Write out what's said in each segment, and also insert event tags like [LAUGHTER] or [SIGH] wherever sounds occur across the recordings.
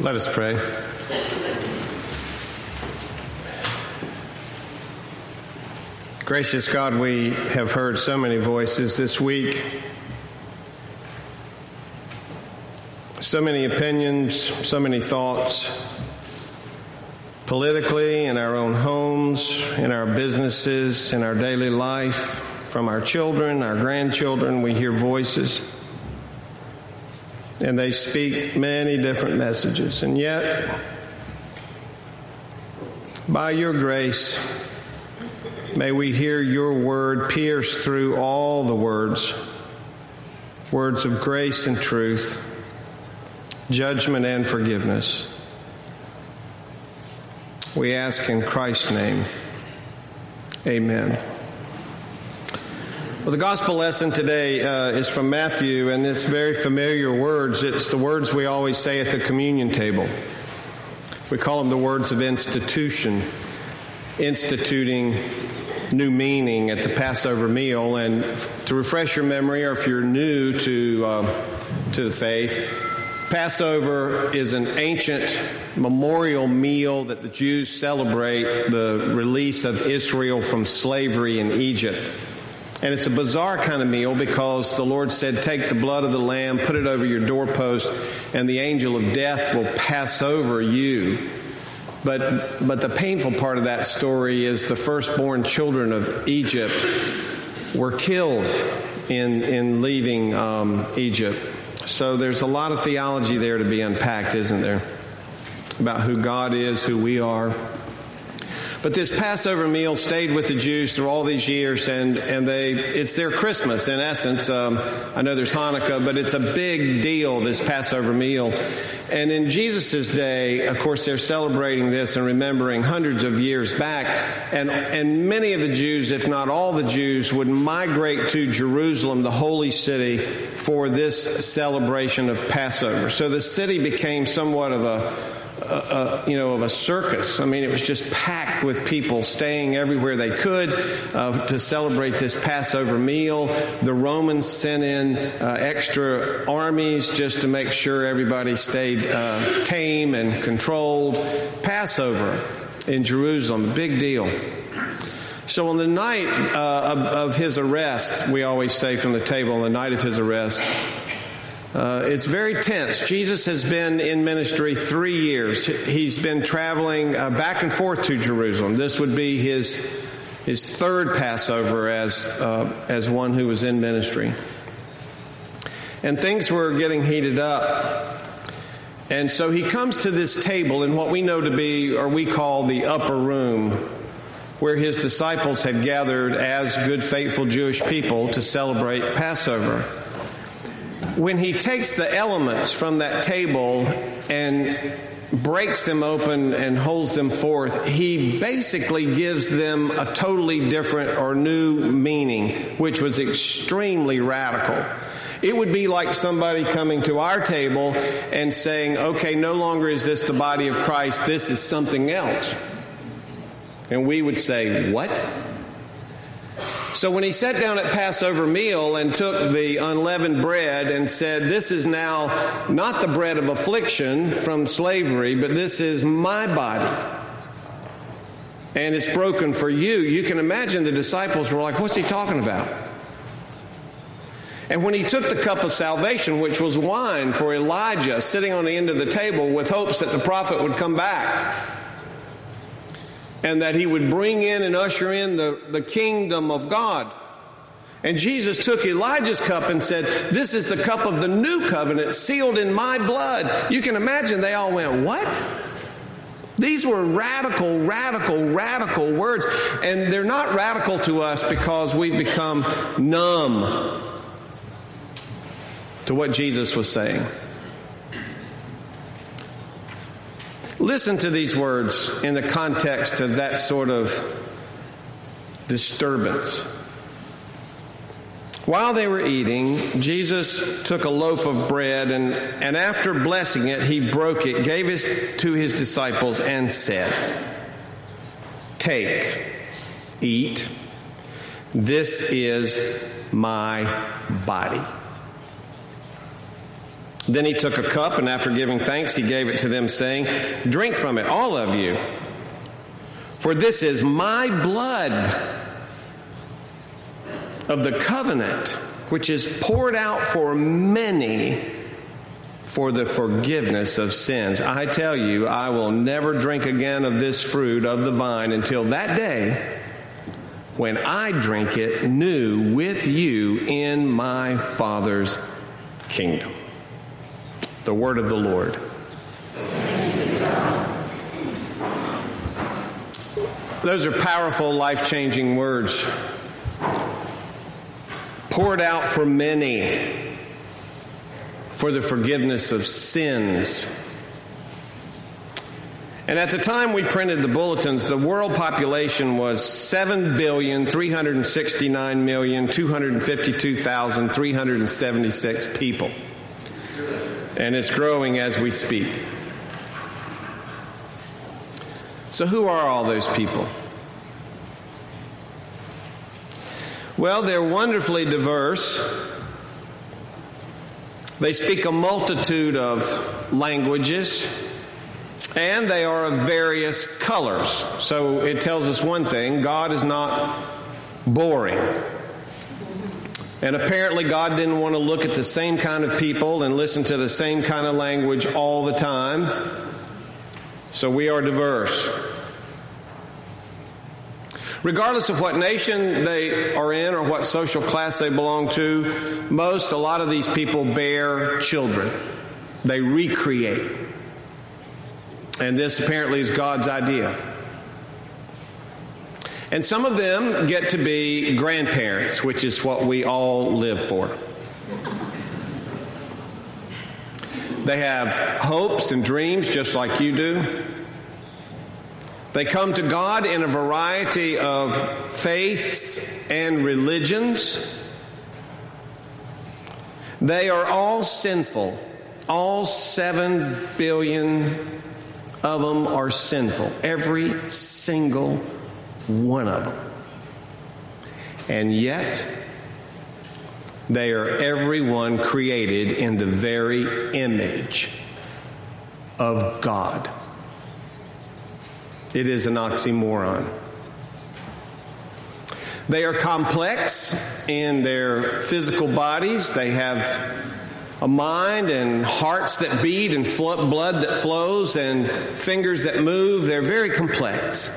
Let us pray. Gracious God, we have heard so many voices this week, so many opinions, so many thoughts, politically, in our own homes, in our businesses, in our daily life, from our children, our grandchildren, we hear voices and they speak many different messages. And yet, by your grace, may we hear your word pierce through all the words words of grace and truth, judgment and forgiveness. We ask in Christ's name. Amen. Well, the gospel lesson today uh, is from Matthew, and it's very familiar words. It's the words we always say at the communion table. We call them the words of institution, instituting new meaning at the Passover meal. And to refresh your memory, or if you're new to uh, to the faith, Passover is an ancient memorial meal that the Jews celebrate the release of Israel from slavery in Egypt. And it's a bizarre kind of meal because the Lord said, Take the blood of the lamb, put it over your doorpost, and the angel of death will pass over you. But, but the painful part of that story is the firstborn children of Egypt were killed in, in leaving um, Egypt. So there's a lot of theology there to be unpacked, isn't there? About who God is, who we are. But this Passover meal stayed with the Jews through all these years, and, and they it's their Christmas in essence. Um, I know there's Hanukkah, but it's a big deal, this Passover meal. And in Jesus' day, of course, they're celebrating this and remembering hundreds of years back. And, and many of the Jews, if not all the Jews, would migrate to Jerusalem, the holy city, for this celebration of Passover. So the city became somewhat of a you know, of a circus. I mean, it was just packed with people staying everywhere they could uh, to celebrate this Passover meal. The Romans sent in uh, extra armies just to make sure everybody stayed uh, tame and controlled. Passover in Jerusalem, big deal. So on the night uh, of, of his arrest, we always say from the table, on the night of his arrest, uh, it's very tense. Jesus has been in ministry three years. He's been traveling uh, back and forth to Jerusalem. This would be his his third Passover as uh, as one who was in ministry. And things were getting heated up. And so he comes to this table in what we know to be, or we call the upper room, where his disciples had gathered as good, faithful Jewish people to celebrate Passover when he takes the elements from that table and breaks them open and holds them forth, he basically gives them a totally different or new meaning, which was extremely radical. It would be like somebody coming to our table and saying, okay, no longer is this the body of Christ, this is something else. And we would say, what? So when he sat down at Passover meal and took the unleavened bread and said, This is now not the bread of affliction from slavery, but this is my body. And it's broken for you. You can imagine the disciples were like, What's he talking about? And when he took the cup of salvation, which was wine for Elijah, sitting on the end of the table with hopes that the prophet would come back, and that he would bring in and usher in the, the kingdom of God. And Jesus took Elijah's cup and said, This is the cup of the new covenant sealed in my blood. You can imagine they all went, What? These were radical, radical, radical words. And they're not radical to us because we've become numb to what Jesus was saying. Listen to these words in the context of that sort of disturbance. While they were eating, Jesus took a loaf of bread and, and after blessing it, he broke it, gave it to his disciples, and said, Take, eat, this is my body. Then he took a cup, and after giving thanks, he gave it to them, saying, Drink from it, all of you. For this is my blood of the covenant, which is poured out for many for the forgiveness of sins. I tell you, I will never drink again of this fruit of the vine until that day when I drink it new with you in my Father's kingdom. The word of the Lord. Those are powerful, life changing words. Poured out for many for the forgiveness of sins. And at the time we printed the bulletins, the world population was 7,369,252,376 people and it's growing as we speak. So, who are all those people? Well, they're wonderfully diverse. They speak a multitude of languages, and they are of various colors. So it tells us one thing God is not boring. And apparently, God didn't want to look at the same kind of people and listen to the same kind of language all the time. So we are diverse. Regardless of what nation they are in or what social class they belong to, most, a lot of these people bear children. They recreate. And this apparently is God's idea. And some of them get to be grandparents, which is what we all live for. They have hopes and dreams just like you do. They come to God in a variety of faiths and religions. They are all sinful. All seven billion of them are sinful. Every single one of them. And yet, they are everyone created in the very image of God. It is an oxymoron. They are complex in their physical bodies. They have a mind and hearts that beat and blood that flows and fingers that move. They're very complex.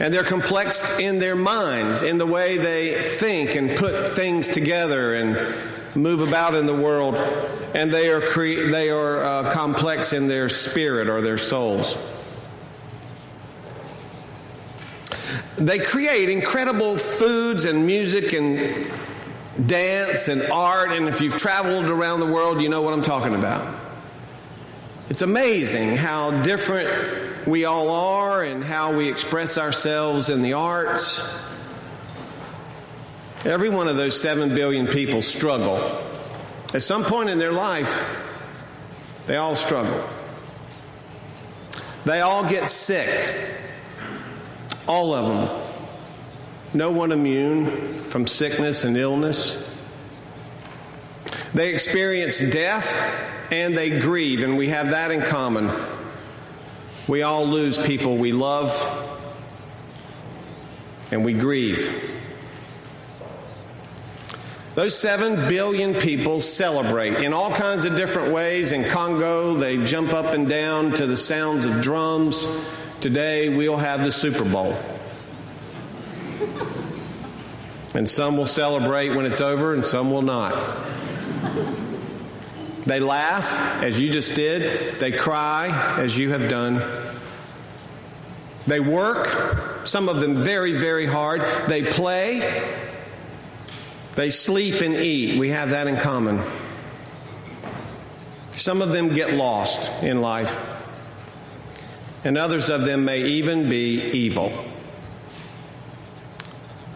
And they're complex in their minds, in the way they think and put things together and move about in the world. And they are, cre- they are uh, complex in their spirit or their souls. They create incredible foods and music and dance and art. And if you've traveled around the world, you know what I'm talking about. It's amazing how different we all are and how we express ourselves in the arts. Every one of those seven billion people struggle. At some point in their life, they all struggle. They all get sick. All of them. No one immune from sickness and illness. They experience death and they grieve, and we have that in common. We all lose people we love and we grieve. Those seven billion people celebrate in all kinds of different ways. In Congo, they jump up and down to the sounds of drums. Today, we'll have the Super Bowl. And some will celebrate when it's over, and some will not. They laugh, as you just did. They cry, as you have done. They work, some of them very, very hard. They play. They sleep and eat. We have that in common. Some of them get lost in life, and others of them may even be evil.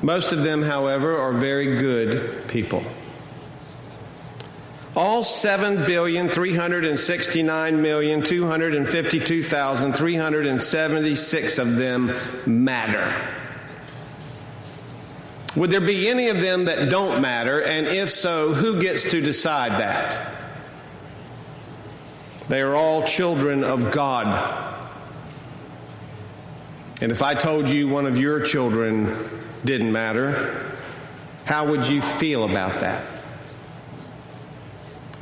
Most of them, however, are very good people. All 7,369,252,376 of them matter. Would there be any of them that don't matter? And if so, who gets to decide that? They are all children of God. And if I told you one of your children didn't matter, how would you feel about that?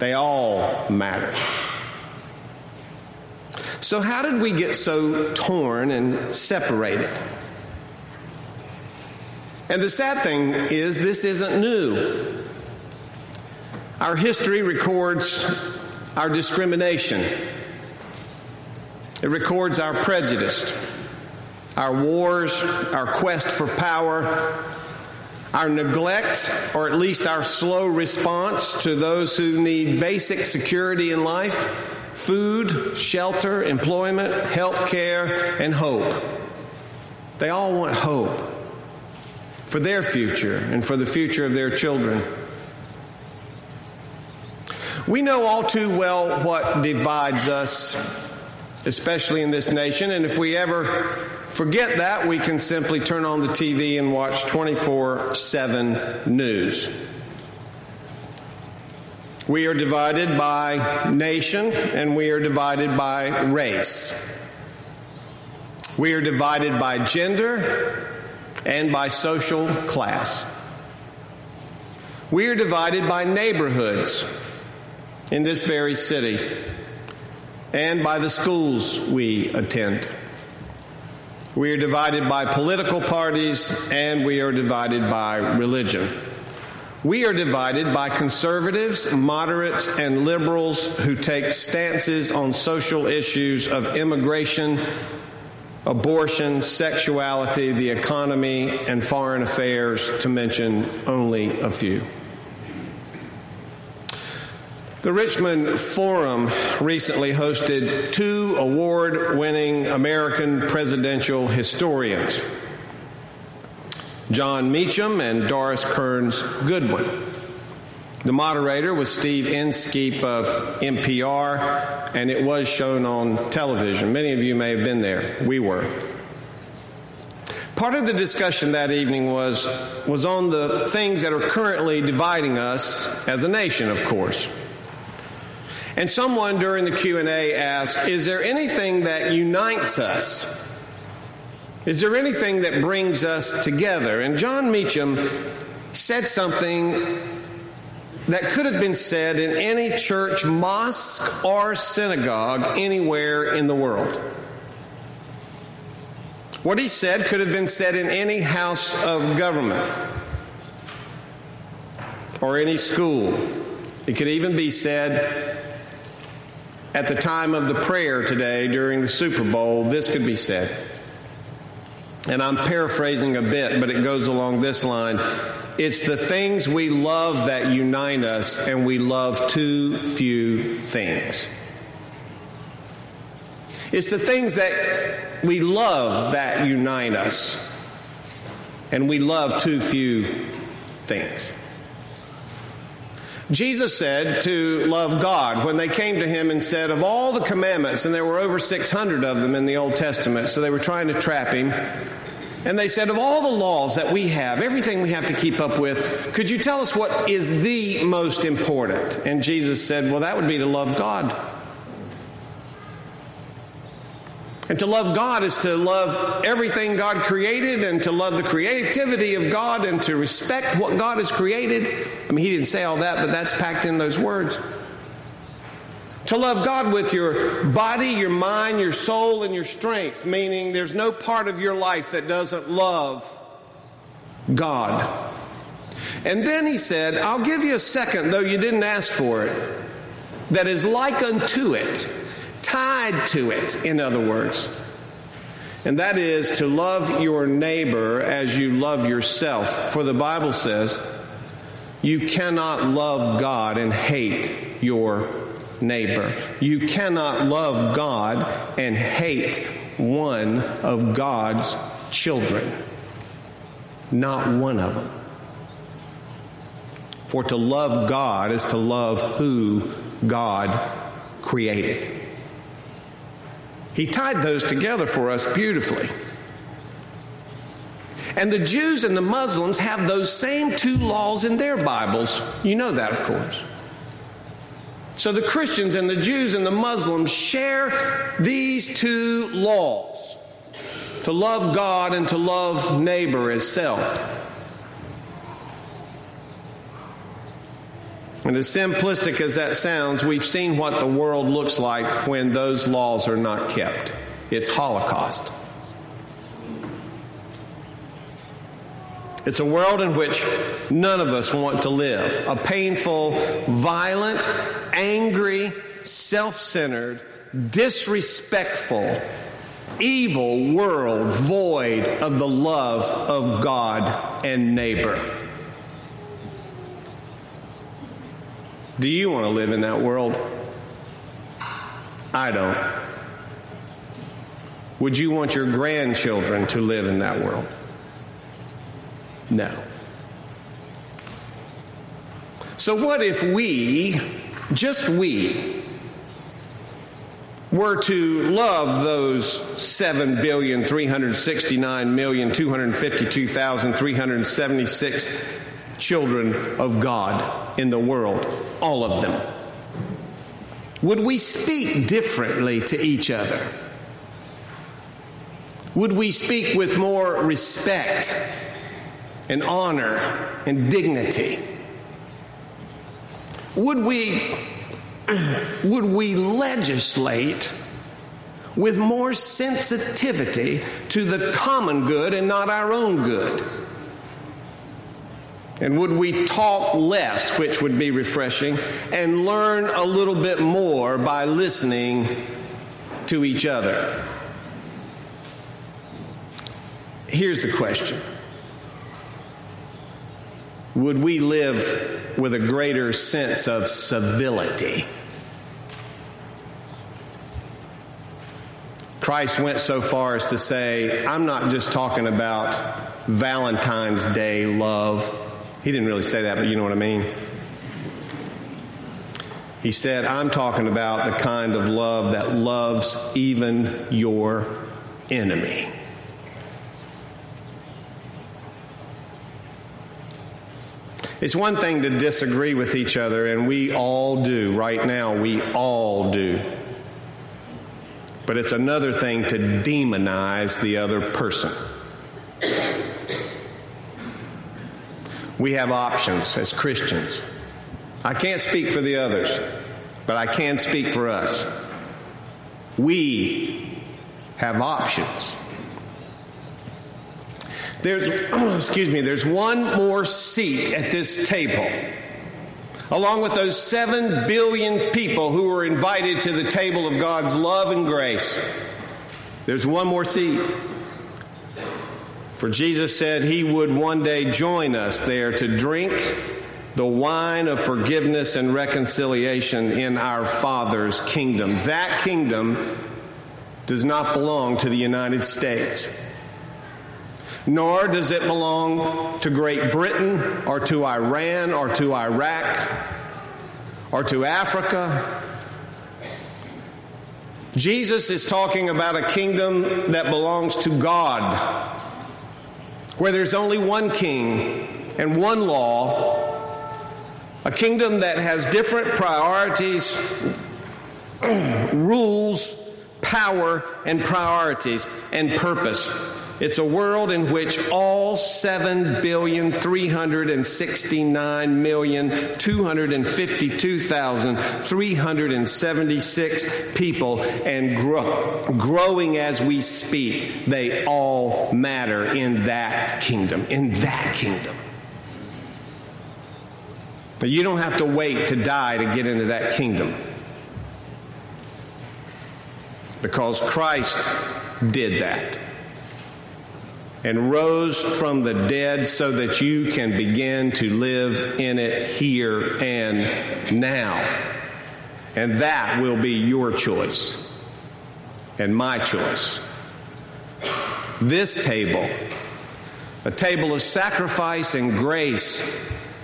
They all matter. So, how did we get so torn and separated? And the sad thing is, this isn't new. Our history records our discrimination, it records our prejudice, our wars, our quest for power, our neglect, or at least our slow response to those who need basic security in life food, shelter, employment, health care, and hope. They all want hope for their future and for the future of their children. We know all too well what divides us, especially in this nation, and if we ever forget that, we can simply turn on the TV and watch 24 7 news. We are divided by nation and we are divided by race. We are divided by gender and by social class. We are divided by neighborhoods in this very city and by the schools we attend. We are divided by political parties and we are divided by religion. We are divided by conservatives, moderates, and liberals who take stances on social issues of immigration, abortion, sexuality, the economy, and foreign affairs, to mention only a few. The Richmond Forum recently hosted two award winning American presidential historians, Jon Meacham and Doris Kearns Goodwin. The moderator was Steve Inskeep of NPR, and it was shown on television. Many of you may have been there. We were. Part of the discussion that evening was, was on the things that are currently dividing us as a nation, of course. And someone during the Q&A asked, "Is there anything that unites us? Is there anything that brings us together?" And Jon Meacham said something that could have been said in any church, mosque, or synagogue anywhere in the world. What he said could have been said in any house of government or any school. It could even be said at the time of the prayer today during the Super Bowl. This could be said. And I'm paraphrasing a bit, but it goes along this line it's the things we love that unite us, and we love too few things. It's the things that we love that unite us, and we love too few things. Jesus said to love God when they came to him and said, Of all the commandments, and there were over 600 of them in the Old Testament, so they were trying to trap him. And they said, Of all the laws that we have, everything we have to keep up with, could you tell us what is the most important? And Jesus said, Well, that would be to love God. And to love God is to love everything God created and to love the creativity of God and to respect what God has created. I mean, he didn't say all that, but that's packed in those words. To love God with your body, your mind, your soul, and your strength, meaning there's no part of your life that doesn't love God. And then he said, I'll give you a second, though you didn't ask for it, that is like unto it, tied to it, in other words. And that is to love your neighbor as you love yourself. For the Bible says, you cannot love God and hate your neighbor. You cannot love God and hate one of God's children. Not one of them. For to love God is to love who God created. He tied those together for us beautifully. And the Jews and the Muslims have those same two laws in their Bibles. You know that, of course. So the Christians and the Jews and the Muslims share these two laws to love God and to love neighbor as self. And as simplistic as that sounds, we've seen what the world looks like when those laws are not kept. It's Holocaust. It's a world in which none of us want to live. A painful, violent, angry, self centered, disrespectful, evil world void of the love of God and neighbor. Do you want to live in that world? I don't. Would you want your grandchildren to live in that world? No. So, what if we, just we, were to love those 7,369,252,376 children of God in the world, all of them? Would we speak differently to each other? Would we speak with more respect and honor and dignity? Would we, would we legislate with more sensitivity to the common good and not our own good? And would we talk less, which would be refreshing, and learn a little bit more by listening to each other? Here's the question would we live with a greater sense of civility? Christ went so far as to say, I'm not just talking about Valentine's Day love. He didn't really say that, but you know what I mean. He said, I'm talking about the kind of love that loves even your enemy. It's one thing to disagree with each other, and we all do. Right now, we all do. But it's another thing to demonize the other person. We have options as Christians. I can't speak for the others, but I can speak for us. We have options. There's, [CLEARS THROAT] excuse me, there's one more seat at this table. Along with those seven billion people who were invited to the table of God's love and grace, there's one more seat. For Jesus said he would one day join us there to drink the wine of forgiveness and reconciliation in our Father's kingdom. That kingdom does not belong to the United States nor does it belong to Great Britain or to Iran or to Iraq or to Africa. Jesus is talking about a kingdom that belongs to God, where there's only one king and one law, a kingdom that has different priorities, [CLEARS THROAT] rules, power, and priorities and purpose. It's a world in which all 7,369,252,376 people and grow, growing as we speak, they all matter in that kingdom. In that kingdom. But you don't have to wait to die to get into that kingdom. Because Christ did that and rose from the dead so that you can begin to live in it here and now. And that will be your choice and my choice. This table, a table of sacrifice and grace,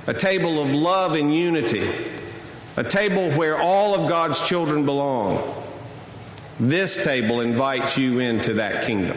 a table of love and unity, a table where all of God's children belong. This table invites you into that kingdom.